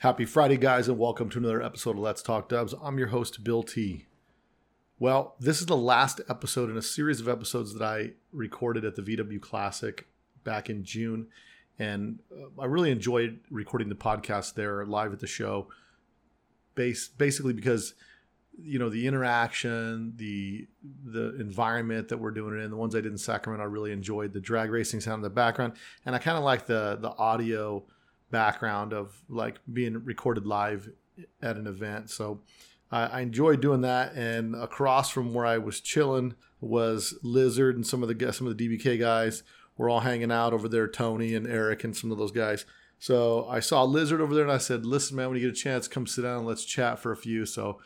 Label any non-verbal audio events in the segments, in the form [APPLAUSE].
Happy Friday, guys, and welcome to another episode of Let's Talk Dubs. I'm your host, Bill T. Well, this is the last episode in a series of episodes that I recorded at the VW Classic back in June. And uh, I really enjoyed recording the podcast there live at the show, base, basically because you know the interaction the the environment that we're doing it in the ones i did in sacramento i really enjoyed the drag racing sound in the background and i kind of like the the audio background of like being recorded live at an event. So I, I enjoyed doing that. And across from where I was chilling was Lizard and some of the some of the DBK guys were all hanging out over there. Tony and Eric and some of those guys. So I saw Lizard over there and I said, "Listen, man, when you get a chance, come sit down and let's chat for a few." So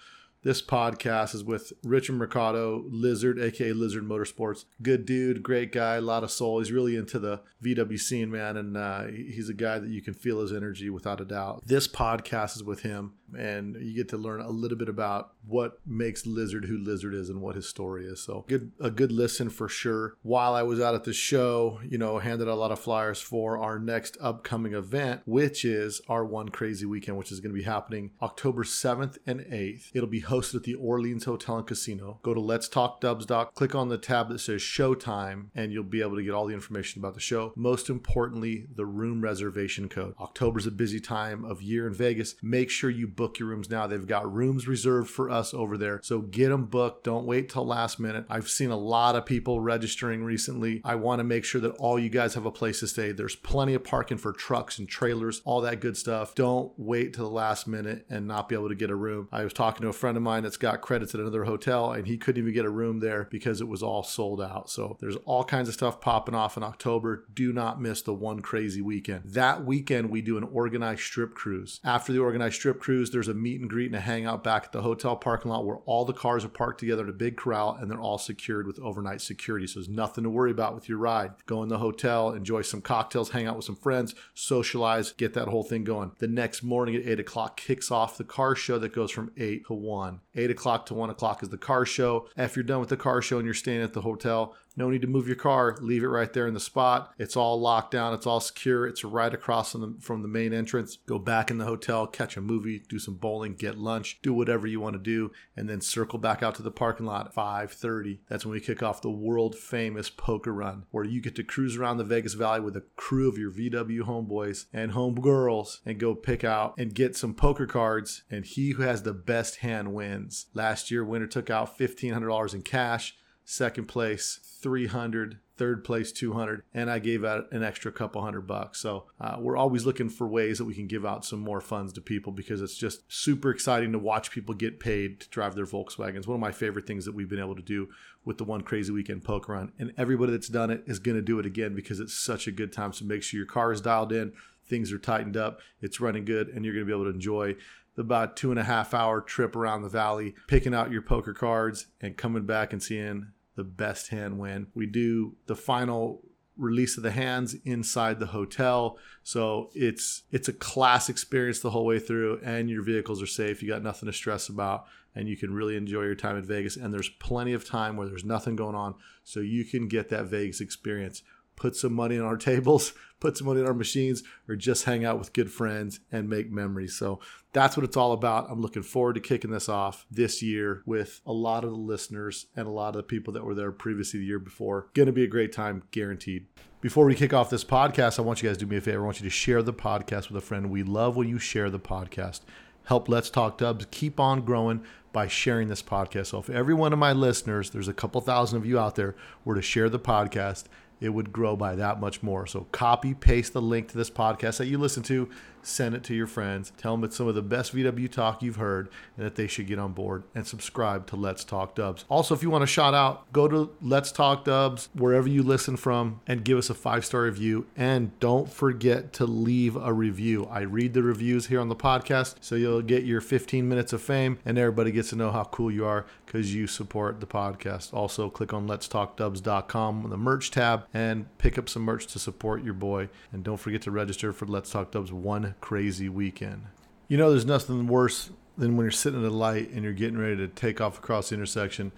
this podcast is with Richard Mercado, Lizard, aka Lizard Motorsports. Good dude, great guy, a lot of soul. He's really into the VW scene, man, and uh, he's a guy that you can feel his energy without a doubt. This podcast is with him, and you get to learn a little bit about what makes Lizard who Lizard is and what his story is. So good, a good listen for sure. While I was out at the show, you know, handed out a lot of flyers for our next upcoming event, which is our One Crazy Weekend, which is going to be happening October 7th and 8th. It'll be hosted at the Orleans Hotel and Casino. Go to Let's Talk Dubs. Click on the tab that says Showtime, and you'll be able to get all the information about the show. Most importantly, the room reservation code. October's a busy time of year in Vegas. Make sure you book your rooms now. They've got rooms reserved for us over there, so get them booked. Don't wait till last minute. I've seen a lot of people registering recently. I want to make sure that all you guys have a place to stay. There's plenty of parking for trucks and trailers, all that good stuff. Don't wait till the last minute and not be able to get a room. I was talking to a friend of mine that's got credits at another hotel and he couldn't even get a room there because it was all sold out. So there's all kinds of stuff popping off in October. Do not miss the one crazy weekend. That weekend, we do an organized strip cruise. After the organized strip cruise, there's a meet and greet and a hangout back at the hotel parking lot where all the cars are parked together in a big corral and they're all secured with overnight security. So there's nothing to worry about with your ride. Go in the hotel, enjoy some cocktails, hang out with some friends, socialize, get that whole thing going. The next morning at 8 o'clock kicks off the car show that goes from 8 to 1. 8 o'clock to 1 o'clock is the car show. If you're done with the car show and you're staying at the hotel, no need to move your car. Leave it right there in the spot. It's all locked down. It's all secure. It's right across from the, from the main entrance. Go back in the hotel, catch a movie, do some bowling, get lunch, do whatever you want to do, and then circle back out to the parking lot at 5:30. That's when we kick off the world famous poker run, where you get to cruise around the Vegas Valley with a crew of your VW homeboys and homegirls and go pick out and get some poker cards. And he who has the best hand wins. Last year, winner took out $1,500 in cash second place 300 third place 200 and i gave out an extra couple hundred bucks. So uh, we're always looking for ways that we can give out some more funds to people because it's just super exciting to watch people get paid to drive their volkswagens. One of my favorite things that we've been able to do with the one crazy weekend poker run and everybody that's done it is going to do it again because it's such a good time. So make sure your car is dialed in things are tightened up it's running good and you're going to be able to enjoy about two and a half hour trip around the valley, picking out your poker cards and coming back and seeing the best hand win. We do the final release of the hands inside the hotel. So it's it's a class experience the whole way through and your vehicles are safe. You got nothing to stress about and you can really enjoy your time in Vegas. And there's plenty of time where there's nothing going on so you can get that Vegas experience put some money on our tables, [LAUGHS] put some money on our machines, or just hang out with good friends and make memories. So that's what it's all about. I'm looking forward to kicking this off this year with a lot of the listeners and a lot of the people that were there previously the year before. Going to be a great time, guaranteed. Before we kick off this podcast, I want you guys to do me a favor. I want you to share the podcast with a friend. We love when you share the podcast. Help Let's Talk Dubs keep on growing by sharing this podcast. So if every one of my listeners, there's a couple thousand of you out there, were to share the podcast, it would grow by that much more. So copy, paste the link to this podcast that you listen to, send it to your friends, tell them it's some of the best VW talk you've heard and that they should get on board and subscribe to Let's Talk Dubs. Also, if you want to shout out, go to Let's Talk Dubs wherever you listen from and give us a five star review. And don't forget to leave a review. I read the reviews here on the podcast, so you'll get your 15 minutes of fame and everybody gets to know how cool you are because you support the podcast. Also, click on let's letstalkdubs.com on the merch tab and pick up some merch to support your boy. And don't forget to register for Let's Talk Dubs crazy weekend. You know, there's nothing worse than when you're sitting at a light and you're getting ready to take off across the intersection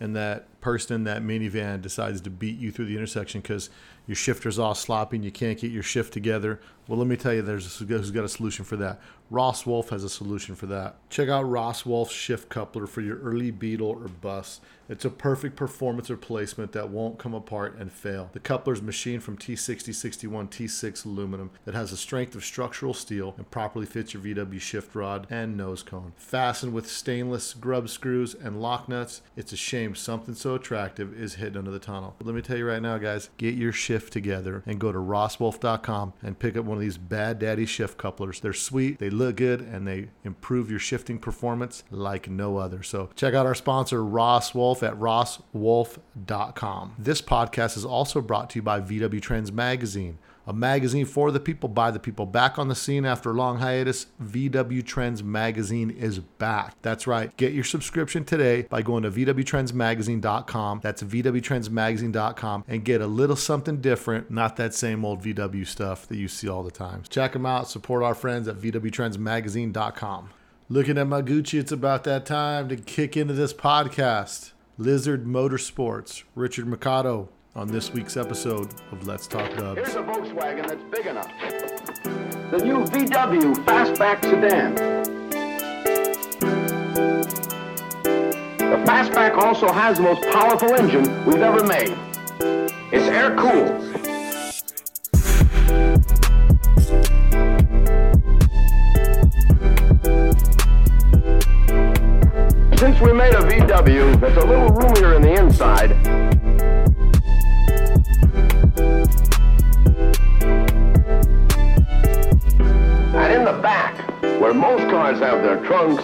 and that person in that minivan decides to beat you through the intersection because your shifter's all sloppy and you can't get your shift together. Well, let me tell you, there's a, guy who's got a solution for that. Ross Wolf has a solution for that. Check out Ross Wolf's shift coupler for your early beetle or bus. It's a perfect performance replacement that won't come apart and fail. The coupler's machined from T6061 T6 aluminum that has the strength of structural steel and properly fits your VW shift rod and nose cone. Fastened with stainless grub screws and lock nuts, it's a shame something so attractive is hidden under the tunnel. But let me tell you right now, guys, get your shift together and go to rosswolf.com and pick up one of these bad daddy shift couplers. They're sweet, they look good, and they improve your shifting performance like no other. So check out our sponsor, Ross Wolf, at rosswolf.com. This podcast is also brought to you by VW Trends Magazine a magazine for the people, by the people. Back on the scene after a long hiatus, VW Trends Magazine is back. That's right. Get your subscription today by going to VWTrendsMagazine.com. That's VWTrendsMagazine.com and get a little something different, not that same old VW stuff that you see all the time. Check them out. Support our friends at VWTrendsMagazine.com. Looking at my Gucci, it's about that time to kick into this podcast. Lizard Motorsports, Richard Mercado, on this week's episode of Let's Talk Dubs. Here's a Volkswagen that's big enough. The new VW Fastback sedan. The Fastback also has the most powerful engine we've ever made. It's air cooled. Since we made a VW that's a little roomier in the inside, where most cars have their trunks,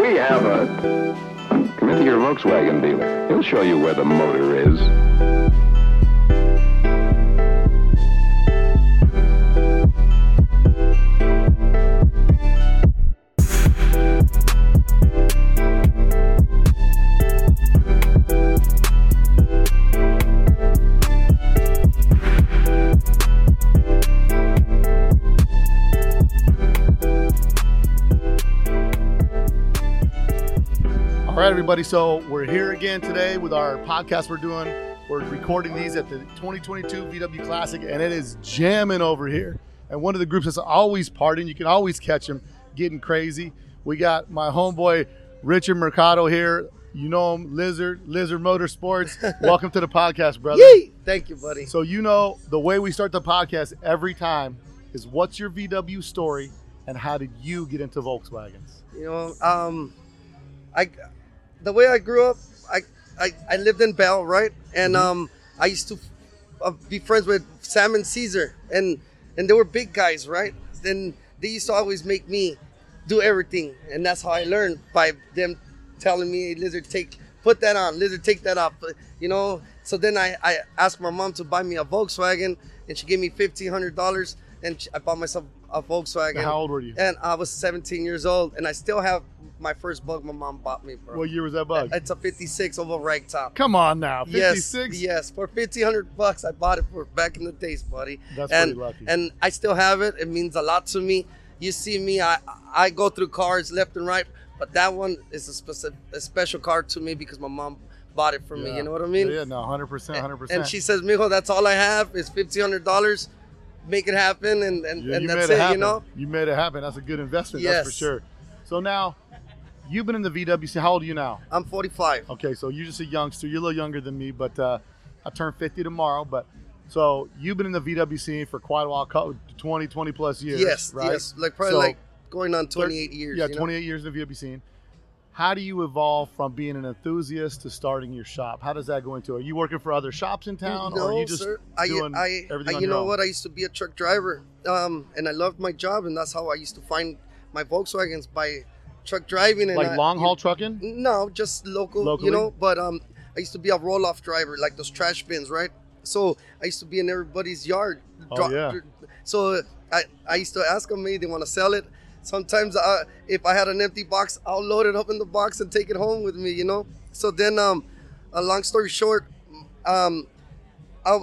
we have a. Come into your Volkswagen dealer. He'll show you where the motor is. Everybody. So we're here again today with our podcast we're doing. We're recording these at the 2022 VW Classic, and it is jamming over here. And one of the groups that's always partying, you can always catch them getting crazy. We got my homeboy Richard Mercado here. You know him, Lizard, Lizard Motorsports. [LAUGHS] Welcome to the podcast, brother. Yay! Thank you, buddy. So you know the way we start the podcast every time is what's your VW story and how did you get into Volkswagens? You know, um, I, the way I grew up, I, I, I lived in Bell, right? And Mm-hmm. um, I used to uh, be friends with Sam and Caesar, and and they were big guys, right? Then they used to always make me do everything, and that's how I learned by them telling me, "Lizard, take put that on. Lizard, take that off." You know. So then I, I asked my mom to buy me a Volkswagen, and she gave me fifteen hundred dollars, and I bought myself a Volkswagen. How old were you? And I was 17 years old, and I still have my first bug my mom bought me, bro. What year was that bug? It's a 56 over rag top. Come on now, Yes, 56. yes, for 1500 bucks, I bought it for back in the days, buddy. That's and, pretty lucky. And I still have it. It means a lot to me. You see me, I I go through cars left and right, but that one is a specific, a special car to me because my mom bought it for me. You know what I mean? Yeah, no, 100%, 100%. And she says, "Mijo, that's all I have is fifteen hundred dollars. Make it happen, and and, Yeah, and that's it, it. You know." You made it happen. That's a good investment, that's for sure. So now, you've been in the VWC. How old are you now? I'm 45. Okay, so you're just a youngster. You're a little younger than me, but uh, I turn 50 tomorrow. But so you've been in the VWC for quite a while, 20, 20 plus years. yes, right? yes, like probably So, like going on thir- 28 years. Yeah, you know? 28 years in the VWC. scene. How do you evolve from being an enthusiast to starting your shop? How does that go into it? Are you working for other shops in town, no, or are you just sir. I, doing I, everything I, you know own? what? I used to be a truck driver, um, and I loved my job, and that's how I used to find my Volkswagens by truck driving. And like I- long you- haul trucking? No, just local, Locally? you know. But um, I used to be a roll off driver, like those trash bins, right? So I used to be in everybody's yard. Oh, yeah. So I, I used to ask them, hey, they want to sell it. Sometimes uh, if I had an empty box, I'll load it up in the box and take it home with me, you know. So then, um, a long story short, um, I,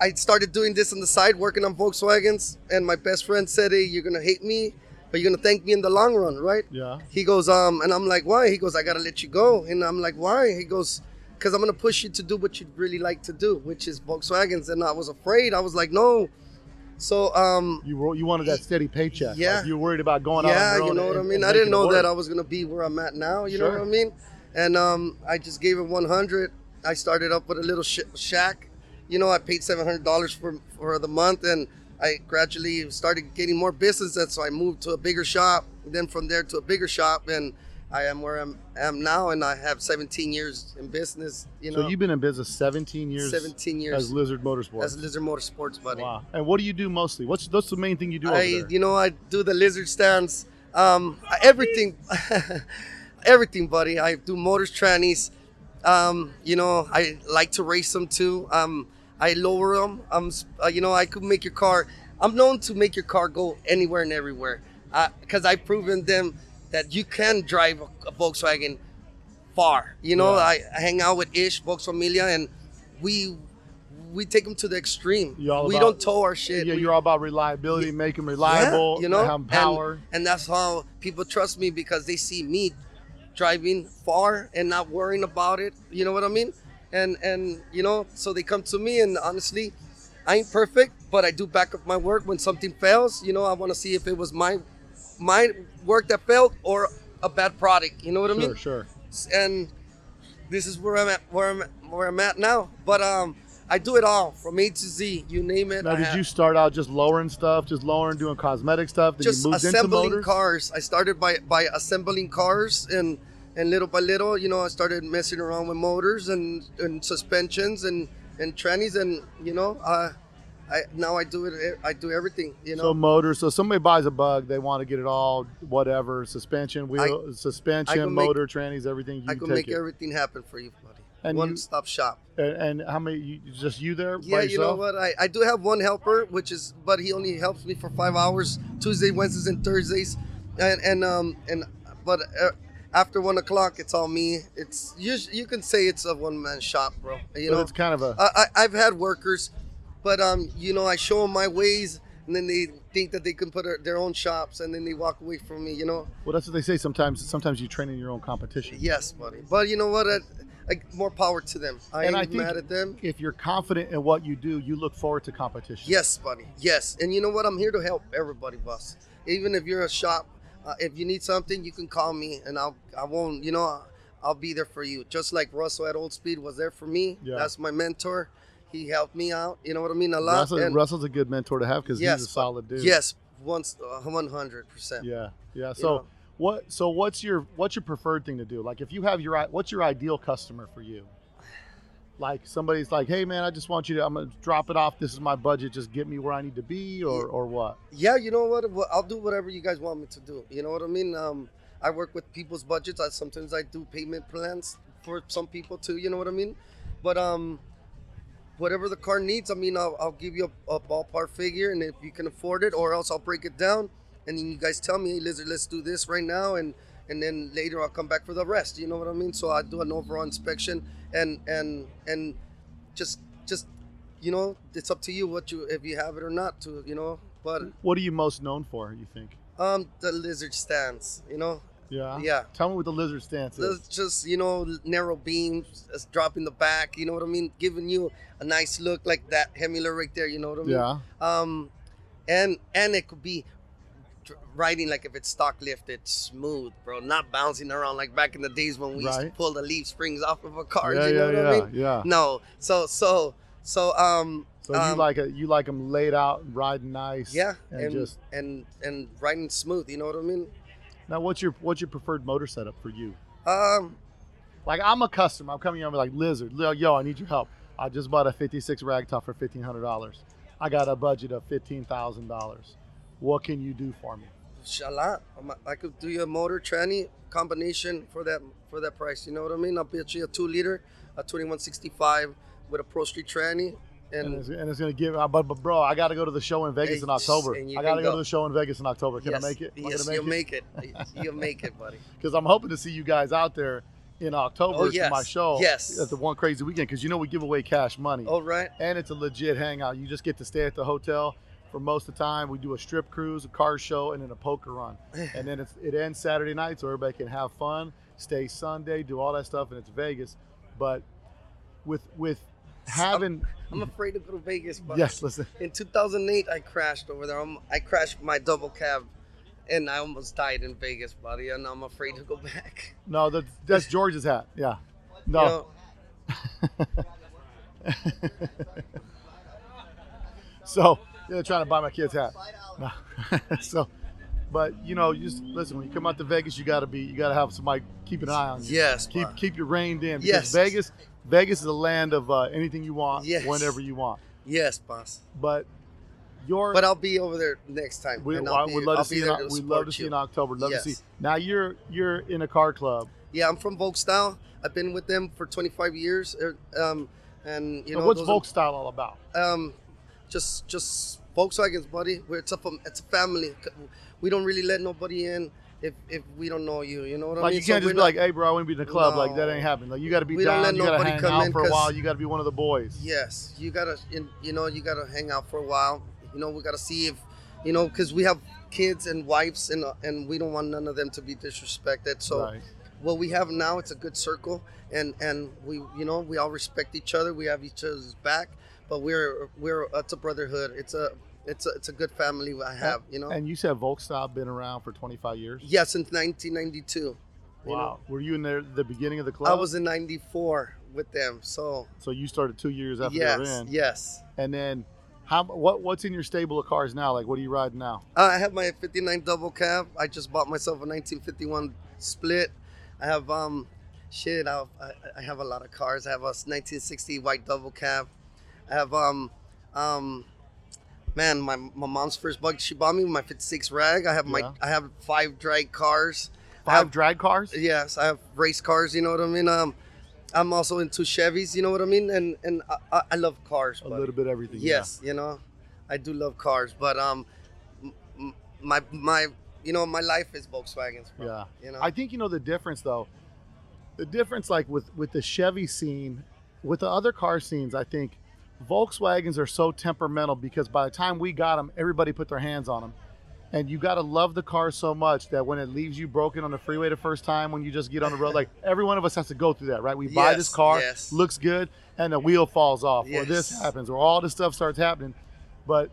I started doing this on the side, working on Volkswagens, and my best friend said, "Hey, you're gonna hate me, but you're gonna thank me in the long run, right?" Yeah. He goes, um, and I'm like, why? He goes, I gotta let you go, and I'm like, why? He goes, because I'm gonna push you to do what you really like to do, which is Volkswagens. And I was afraid. I was like, no. So um, You were, you wanted that steady paycheck. Yeah. Like you were worried about going out. yeah, you know what I mean. I didn't know that. I was gonna be where I'm at now. You know what I mean? And um, I just gave it 100. I started up with a little sh- shack. You know, I paid 700 dollars for for the month, and I gradually started getting more business. And so I moved to a bigger shop. Then from there to a bigger shop, and I am where I'm am now, and I have 17 years in business. You know, So you've been in business 17 years. 17 years as Lizard Motorsports. as Lizard Motorsports, buddy. wow. And what do you do mostly? What's what's the main thing you do I, you know, I do the lizard stance, um, everything, [LAUGHS] everything, buddy. I do motors, trannies. Um, you know, I like to race them too. Um, I lower them. I'm, uh, you know, I could make your car. I'm known to make your car go anywhere and everywhere, because I've proven them that you can drive a, a Volkswagen far. You know, Yeah. I, I hang out with Ish Volkswagen, and we we take them to the extreme. We about- don't tow our shit. yeah, We- you're all about reliability, make them reliable, yeah, you know, have 'em power. And, and that's how people trust me because they see me driving far and not worrying about it. You know what I mean? And and you know, so they come to me and honestly, I ain't perfect, but I do back up my work when something fails. You know, I want to see if it was my my work that failed or a bad product. You know what I sure, mean? sure. Sure and this is where I'm at where I'm where I'm at now. But um I do it all from A to Z. You name it. Now, I did have- you start out just lowering stuff, just lowering, doing cosmetic stuff? Then just you moved into assembling cars. I started by by assembling cars and and little by little, you know, I started messing around with motors and and suspensions and and trannies and you know, uh, I now I do it. I do everything. You know, So motors. So somebody buys a bug, they want to get it all, whatever, suspension, wheel, suspension, can make- motor, trannies, everything. You I can make it. everything happen for you, buddy. And One you- stop shop. And, and how many? You, just you there? Yeah, you know what? I, I do have one helper, which is, but he only helps me for five hours, Tuesday, Wednesdays, and Thursdays, and and um and but uh, after one o'clock, it's all me. It's you. You can say it's a one man shop, bro. You But know, it's kind of a. I, I I've had workers, but um you know I show them my ways, and then they think that they can put their, their own shops, and then they walk away from me. You know. well, that's what they say. Sometimes, sometimes you train in your own competition. Yes, buddy. But you know what? I, I, more power to them. I And ain't I mad at them. if you're confident in what you do, you look forward to competition. Yes, buddy. Yes, and you know what? I'm here to help everybody, boss. Even if you're a shop, uh, if you need something, you can call me, and I'll I won't. You know, I'll, be there for you. Just like Russell at Old Speed was there for me. Yeah. That's my mentor. He helped me out. You know what I mean? A lot. Russell, and Russell's a good mentor to have because yes, he's a solid dude. Yes, once one hundred percent. Yeah, yeah. You So know. what? So what's your what's your preferred thing to do? Like if you have your what's your ideal customer for you? Like somebody's like, hey man, I just want you to. I'm gonna drop it off. This is my budget. Just get me where I need to be, or or what? Yeah, you know what? I'll do whatever you guys want me to do. You know what I mean? Um, I work with people's budgets. I sometimes I do payment plans for some people too. You know what I mean? But um, whatever the car needs, I mean, I'll, I'll give you a, a ballpark figure, and if you can afford it, or else I'll break it down, and then you guys tell me, hey, Lizard, let's do this right now, and and then later I'll come back for the rest. You know what I mean? So I do an overall inspection, and and and just just you know, it's up to you what you if you have it or not to you know, but. What are you most known for? You think? Um, the lizard stance. you know. Yeah. Yeah. Tell me what the lizard stance is. That's just you know narrow beams, just dropping the back. You know what I mean? Giving you a nice look like that Hemula right there. You know what I mean? Yeah. Um, and and it could be riding like if it's stock lifted, smooth, bro, not bouncing around like back in the days when we used to pull the leaf springs off of a car. Yeah, you know yeah, what I yeah, mean? yeah. No, so so so um. So you um, like a you like them laid out, riding nice. yeah, And, and just and and riding smooth. You know what I mean? now, what's your what's your preferred motor setup for you? Um, Like I'm a customer. I'm coming over like Lizard. Yo, I need your help. I just bought a 56 Ragtop for fifteen hundred dollars. I got a budget of fifteen thousand dollars. What can you do for me? Shala, I could do you a motor tranny combination for that for that price. You know what I mean? I'll bet you a two liter, a 2165 with a Pro Street tranny, And and it's, and it's gonna give. uh, But, but bro, I got to go to the show in Vegas in October. I got to go go. to the show in Vegas in October. Can yes, I make it? Am yes, gonna you'll make it? make it. [LAUGHS] You'll make it, buddy. Because I'm hoping to see you guys out there in October Oh, for yes. my show. Yes. At the one crazy weekend, because you know we give away cash money. All right. and it's a legit hangout. You just get to stay at the hotel for most of the time. We do a strip cruise, a car show, and then a poker run. and then it's, it ends Saturday night, so everybody can have fun, stay Sunday, do all that stuff, and it's Vegas. But with with [LAUGHS] having I'm afraid to go to Vegas. But yes, listen. In 2008, I crashed over there. I'm, I crashed my double cab, and I almost died in Vegas, buddy. And I'm afraid to go back. No, that, that's George's hat. Yeah. No. You know, [LAUGHS] so they're trying to buy my kid's hat. [LAUGHS] So, but you know, you just listen. When you come out to Vegas, you gotta be, you gotta have somebody keep an eye on you. yes, Keep keep you reined in because Yes. Vegas, Vegas is a land of uh, anything you want, Yes. whenever you want. yes, boss. But your But I'll be over there next time. we, and I I'll would love I'll to see. In, to we'd love to see you. in October. Love Yes. to see. Now you're you're in a car club. Yeah, I'm from Volkstyle. I've been with them for 25 years. er, Um, and you know, what's those are- Volkstyle all about? um, just just Volkswagens, buddy. We're it's a it's a family. We don't really let nobody in if if we don't know you. You know what I mean? Like you can't So just be we're like, "Hey, bro, I want to be in the club." Like that ain't happening. Like you got to be We don't let You got to nobody hang come out in for a while. You got to be one of the boys. Yes, you gotta, you know, you gotta hang out for a while. You know, we gotta see if, you know, because we have kids and wives, and uh, and we don't want none of them to be disrespected. So Right. what we have now, it's a good circle, and and we, you know, we all respect each other. We have each other's back, but we're we're it's a brotherhood. It's a it's a it's a good family I have. You know. And you said Volkstyle been around for 25 years. yeah, since 1992. you Wow. know. Were you in there the beginning of the club? I was in '94 with them. So So you started two years after they were yes, in. yes. And then, how what what's in your stable of cars now? Like, what are you riding now? Uh, I have my 59 double cab. I just bought myself a 1951 split. I have um, shit. I, I have a lot of cars. I have a 1960 white double cab. I have um, um, man, my, my mom's first bug. She bought me my 56 rag. I have my Yeah. I have five drag cars. I Five have, drag cars. yes, I have race cars. You know what I mean? Um, I'm also into Chevys. You know what I mean? And and I, I- I love cars. A little bit everything. Yes, you know, I do love cars, but um, my my you know my life is Volkswagens. Bro, yeah. You know. I think you know the difference though. The difference, like with with the Chevy scene, with the other car scenes, I think Volkswagens are so temperamental because by the time we got them, everybody put their hands on them. And you got to love the car so much that when it leaves you broken on the freeway the first time, when you just get on the road, like [LAUGHS] every one of us has to go through that, right? We buy this car, yes. looks good, and the wheel falls off, or this happens, or all this stuff starts happening. But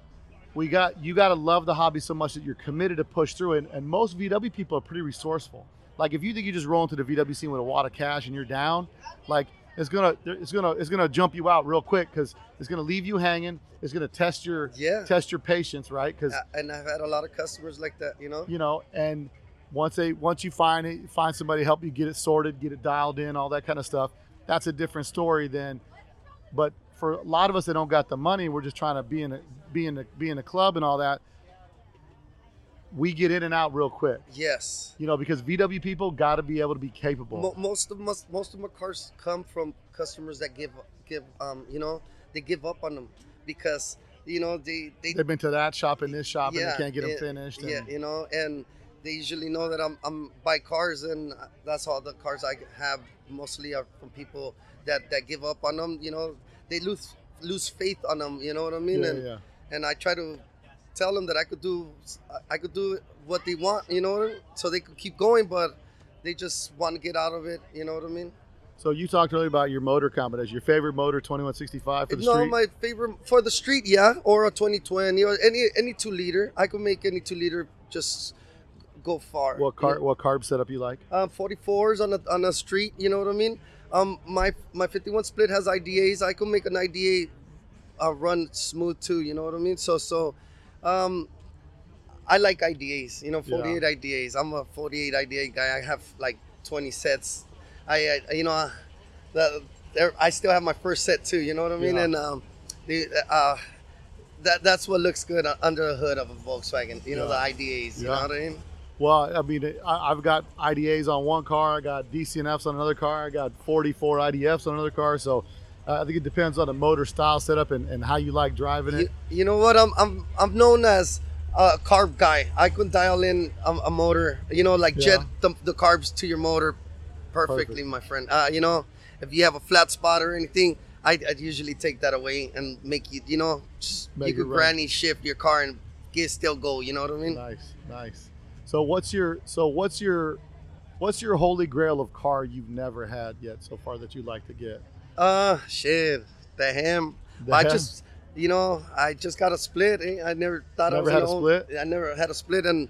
we got you got to love the hobby so much that you're committed to push through it. And most VW people are pretty resourceful. Like if you think you just roll into the VW scene with a wad of cash and you're down, like it's gonna it's gonna it's gonna jump you out real quick because it's gonna leave you hanging. It's gonna test your Yeah. test your patience, right? Because and I've had a lot of customers like that. You know. you know, and once they once you find it, find somebody help you get it sorted, get it dialed in, all that kind of stuff. That's a different story than. But for a lot of us that don't got the money, we're just trying to be in a be in the be in the club and all that. We get in and out real quick, Yes. you know, because VW people got to be able to be capable. Most of most most of my cars come from customers that give give um you know they give up on them because you know they they They've been to that shop and this shop and they can't get them finished. And, yeah you know and they usually know that I'm I'm buy cars and that's all the cars I have mostly are from people that that give up on them. You know they lose lose faith on them. You know what I mean? yeah, and yeah. and I try to tell them that I could do I could do what they want. You know, so they could keep going, but they just want to get out of it. You know what I mean? So you talked earlier about your motor combination. Your favorite motor, 2165 for the no, street. No, my favorite for the street, yeah, or a 2020 or any any two liter. I could make any two liter just go far. what car know? what carb setup you like? um, 44s on a on a street. You know what I mean? Um, my my 51 split has IDAs. I could make an IDA uh, run smooth too. You know what I mean? So so, um, I like IDAs. You know, 48 IDAs. I'm a 48 IDA guy. I have like 20 sets. I, I you know, the, I still have my first set too. You know what I mean? Yeah. And um, the uh. That, that's what looks good under the hood of a Volkswagen, you know, the IDAs, you Yeah. know what I mean? Well, I mean, I've got IDAs on one car. I got DCNFs on another car. I got 44 IDFs on another car. So uh, I think it depends on the motor style setup and, and how you like driving it. You, you know what? I'm I'm I'm known as a carb guy. I can dial in a, a motor. You know, like jet Yeah. the, the carbs to your motor perfectly, Perfect. my friend. Uh, you know, if you have a flat spot or anything, I I'd usually take that away and make you you know just Make you could granny shift your car and get still go. You know what I mean? Nice, nice. So what's your so what's your what's your holy grail of car you've never had yet so far that you'd like to get? Uh, shit, the ham. The I ham? just, you know, I just got a split. eh? I never thought I Never was had a own- split? I never had a split, and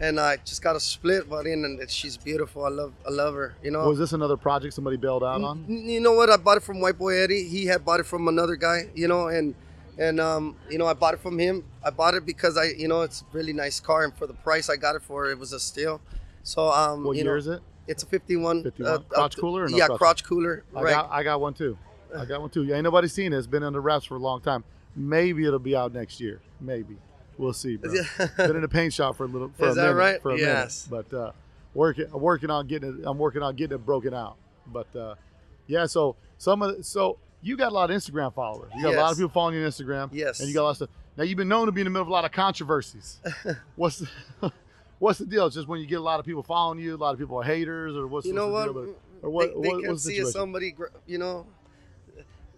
and I just got a split, But in and she's beautiful. I love, I love her. You know. Was this another project somebody bailed out on? N- You know what? I bought it from White Boy Eddie. He had bought it from another guy, you know, and and um, you know, I bought it from him. I bought it because I, you know, it's a really nice car, and for the price I got it for, it was a steal. So um, What you year know, is it? It's a 51. 51? Crotch cooler no yeah, crotch? crotch cooler. I right. got I got one too. I got one too. Ain't nobody seen it. It's been under wraps for a long time. Maybe it'll be out next year. Maybe. We'll see, bro. been in the paint shop for a little for Is a that minute. right? For a Yes. minute. But uh working I'm working on getting it I'm working on getting it broken out. But uh yeah, so some of the, so you got a lot of Instagram followers. You got a lot of people following you on Instagram. Yes. And you got a lot of stuff. Now you've been known to be in the middle of a lot of controversies. [LAUGHS] what's the, [LAUGHS] what's the deal? It's just when you get a lot of people following you, a lot of people are haters, or what's you what's know the what? deal? Or what, they, they what- can what's the see somebody, you know.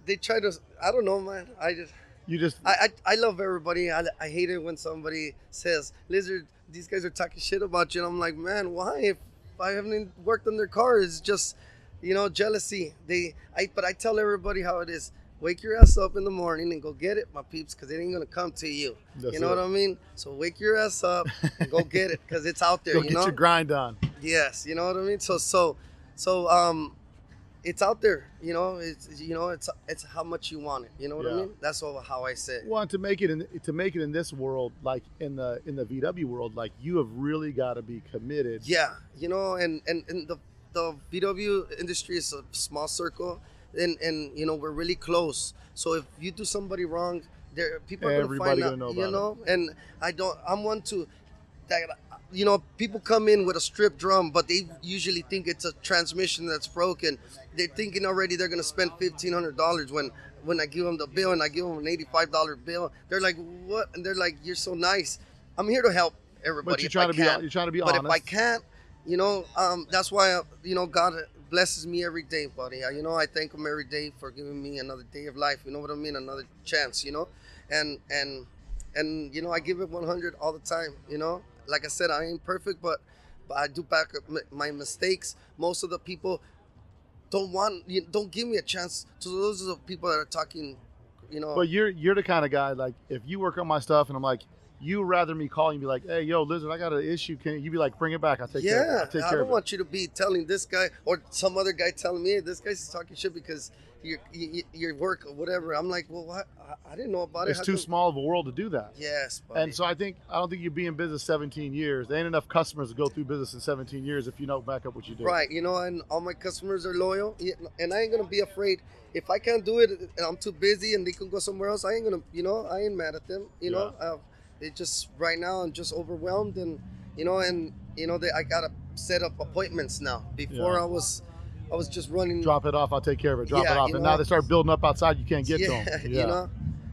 They try to. I don't know, man. I just. You just I, I, I love everybody. I, I hate it when somebody says, Lizard, these guys are talking shit about you. And I'm like, man, why? If I haven't worked on their car, it's just, you know, jealousy. They, I, but I tell everybody how it is. Wake your ass up in the morning and go get it, my peeps, because it ain't gonna come to you. That's you know it. what I mean? So wake your ass up and go get it, because it's out there. go you get know? your grind on. Yes, you know what I mean. So so so um, it's out there. You know, it's you know it's it's how much you want it. You know what I mean? That's all how I say. it. Well, to make it in to make it in this world, like in the in the VW world, like you have really got to be committed. Yeah, you know, and and, and the the VW industry is a small circle, and and you know we're really close. So if you do somebody wrong, there people are gonna Everybody find gonna out. know you know, and I don't. I'm one to that. You know, people come in with a strip drum, but they usually think it's a transmission that's broken. They're thinking already they're gonna spend fifteen hundred dollars when when I give them the bill and I give them an eighty-five dollar bill. They're like, "What?" And they're like, "You're so nice." I'm here to help everybody. But you're trying to be you're trying to be But honest. But if I can't, you know, um, that's why you know God blesses me every day, buddy. You know, I thank Him every day for giving me another day of life. You know what I mean? Another chance. You know, and and and you know, I give it 100 all the time. You know, like I said, I ain't perfect, but but I do back up my mistakes. Most of the people don't want, you don't give me a chance. So those are the people that are talking. You know, But you're you're the kind of guy like if you work on my stuff and I'm like, you rather me call you and be like, hey yo, lizard, I got an issue. Can you be like, bring it back? I'll take care. Of it. yeah, I'll I don't it. want you to be telling this guy or some other guy telling me, hey, this guy's talking shit because your your, work or whatever. I'm like, well, what? I, I didn't know about it. It's How too come- small of a world to do that. Yes, buddy. And so I think I don't think you'd be in business 17 years. There ain't enough customers to go through business in 17 years if you don't back up what you do. Right, you know, and all my customers are loyal, and I ain't gonna be afraid. If I can't do it, and I'm too busy, and they can go somewhere else, I ain't gonna, you know, I ain't mad at them. You know, uh, it just right now I'm just overwhelmed, and you know, and you know, they, I gotta set up appointments now. Before Yeah. I was, I was just running. Drop it off. I'll take care of it. Drop Yeah, it off. And know, now they start building up outside. You can't get yeah, to them. [LAUGHS] you know.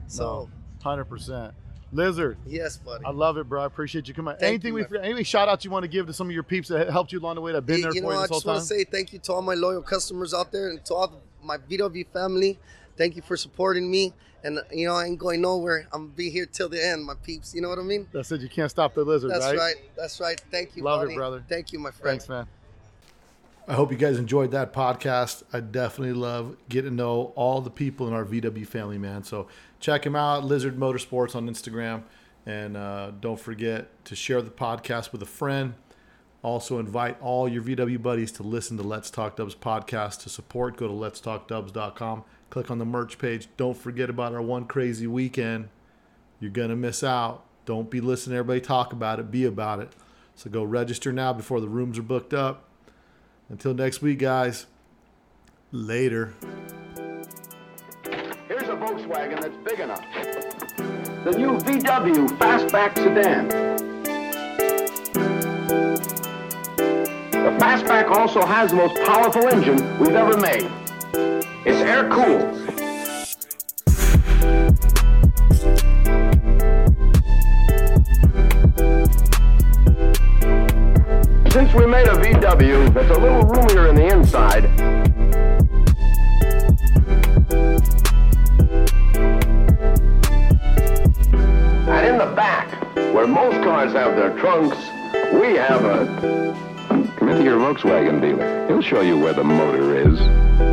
So hundred percent. Lizard, yes, buddy. I love it, bro. I appreciate you coming. Thank anything you, we forget, any shout outs you want to give to some of your peeps that helped you along the way that have been Hey, there you for know, you I this whole just want to say thank you to all my loyal customers out there and to all my VW family. Thank you for supporting me. And you know, I ain't going nowhere. I'm gonna be here till the end, my peeps. You know what I mean? That said, you can't stop the lizard, That's right? right. That's right. Thank you, Love it, brother. Thank you, my friend. Thanks, man. I hope you guys enjoyed that podcast. I definitely love getting to know all the people in our VW family, man. So check him out, Lizard Motorsports on Instagram. And uh, don't forget to share the podcast with a friend. Also, invite all your VW buddies to listen to Let's Talk Dubs podcast. To support, go to letstalkdubs.com. Click on the merch page. Don't forget about our one crazy weekend. You're going to miss out. Don't be listening to everybody talk about it. Be about it. So go register now before the rooms are booked up. Until next week, guys. Later. Here's a Volkswagen that's big enough. The new VW Fastback sedan. Fastback also has the most powerful engine we've ever made. It's air cooled. Since we made a VW that's a little roomier in the inside, And in the back, where most cars have their trunks, we have a. Your Volkswagen dealer. He'll show you where the motor is.